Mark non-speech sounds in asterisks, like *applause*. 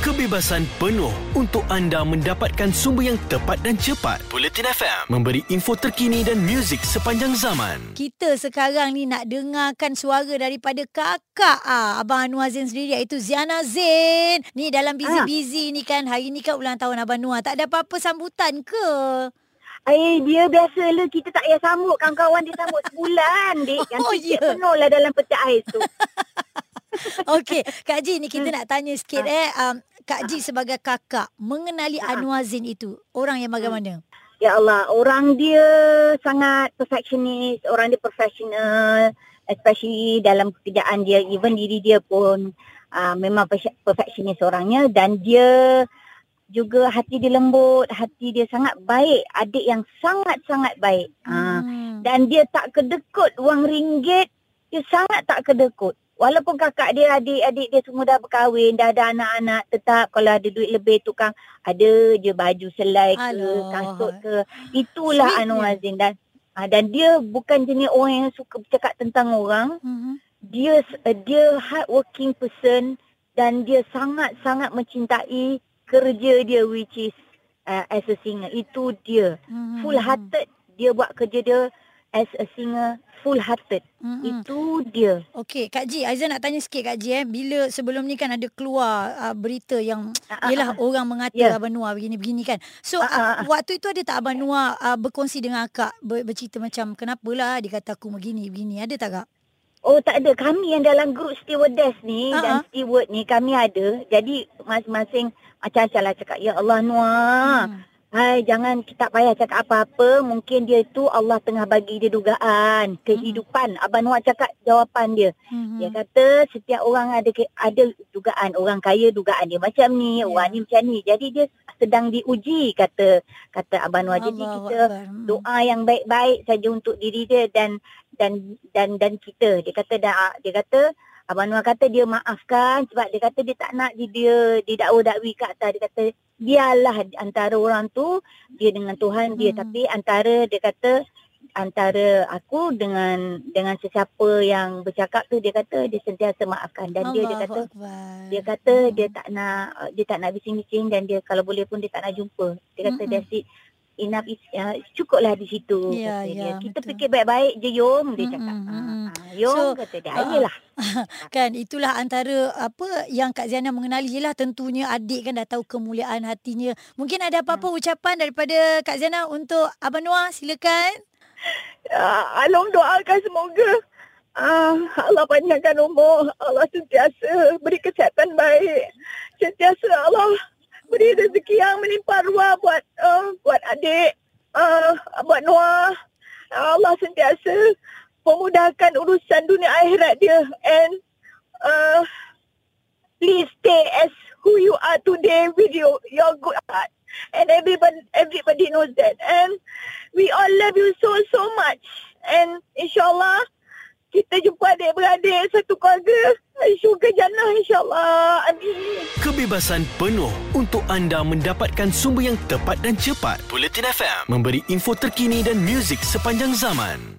Kebebasan penuh untuk anda mendapatkan sumber yang tepat dan cepat. Bulletin FM memberi info terkini dan muzik sepanjang zaman. Kita sekarang ni nak dengarkan suara daripada kakak ah, Abang Anwar Zain sendiri iaitu Ziana Zain. Ni dalam busy-busy ni kan hari ni kan ulang tahun Abang Anwar. Tak ada apa-apa sambutan ke? Eh, dia biasa lah. Kita tak payah sambut. Kawan-kawan dia sambut sebulan, dik. *laughs* Yang Oh, oh, ya. penuh lah dalam peti ais tu. *laughs* *laughs* Okey, Kak Ji ni kita nak tanya sikit eh. Um, Kak Ji sebagai kakak mengenali Anwar Zain itu orang yang bagaimana? Ya Allah, orang dia sangat perfectionist. Orang dia professional. Especially dalam pekerjaan dia. Even diri dia pun uh, memang perfe- perfectionist orangnya. Dan dia juga hati dia lembut. Hati dia sangat baik. Adik yang sangat-sangat baik. Uh, Hmm. Dan dia tak kedekut wang ringgit. Dia sangat tak kedekut. Walaupun kakak dia, adik-adik dia semua dah berkahwin, dah ada anak-anak, tetap kalau ada duit lebih tukang ada je baju selai ke, Alah. kasut ke. Itulah Sweetnya. Anwar Zain. Dan, ah, dan dia bukan jenis orang yang suka bercakap tentang orang. Mhm. Dia uh, dia hard working person dan dia sangat-sangat mencintai kerja dia which is uh, as a singer. Itu dia Mhm. full hearted dia buat kerja dia as a singer full hearted Mhm. itu dia Okey, Kak Ji, Aizan nak tanya sikit Kak Ji eh. Bila sebelum ni kan ada keluar uh, berita yang Ah, ah, ah. orang mengata Ya. Abang Noah begini-begini kan. So ah, uh, waktu itu ada tak Abang Noah uh, berkongsi dengan akak ber, bercerita macam kenapalah dia kata aku begini-begini. Ada tak Kak? oh tak ada kami yang dalam grup stewardess ni Ah, dan steward ni kami ada jadi masing-masing macam-macam lah cakap ya Allah Noah Hmm. Hai, jangan kita payah cakap apa-apa. Mungkin dia tu Allah tengah bagi dia dugaan. Kehidupan. Abang Noah cakap jawapan dia. Mhm. Dia kata setiap orang ada ada dugaan. Orang kaya dugaan dia macam ni. Ya. Orang ni macam ni. Jadi dia sedang diuji kata kata Abang Noah. Jadi Allahu kita Akbar. Hmm. doa yang baik-baik saja untuk diri dia dan dan dan dan kita. Dia kata dah dia kata Abang Noah kata dia maafkan sebab dia kata dia tak nak dia dia didakwa-dakwi kat atas. Dia kata biarlah antara orang tu dia dengan Tuhan dia Hmm. tapi antara dia kata antara aku dengan dengan sesiapa yang bercakap tu dia kata dia sentiasa maafkan dan dia dia Allahu kata Akbar. dia kata Hmm. dia tak nak dia tak nak bising-bising dan dia kalau boleh pun dia tak nak jumpa. Dia kata Mm-mm. that's it. Enough is uh, cukuplah di situ Ya, kata ya, dia. Kita betul. fikir baik-baik je Yom dia cakap. Mm-mm, mm-mm. Ah, Yom So, kata dia. ah, Ayolah. *laughs* Kan itulah antara apa yang Kak Ziana mengenali jelah tentunya adik kan dah tahu kemuliaan hatinya. Mungkin ada apa-apa Hmm. ucapan daripada Kak Ziana untuk Abang Noah silakan. Uh, Along doakan semoga uh, Allah panjangkan umur. Allah sentiasa beri kesihatan baik. Sentiasa Allah beri rezeki yang melimpah ruah buat uh, buat adik, uh, buat Noah. Allah sentiasa memudahkan urusan dunia akhirat dia. And uh, please stay as who you are today with your, your good heart. And everybody everybody knows that. And we all love you so so much. And insyaallah kita jumpa adik-beradik satu keluarga syurga jannah insyaallah amin Kebebasan penuh untuk anda mendapatkan sumber yang tepat dan cepat. Bulletin FM memberi info terkini dan muzik sepanjang zaman.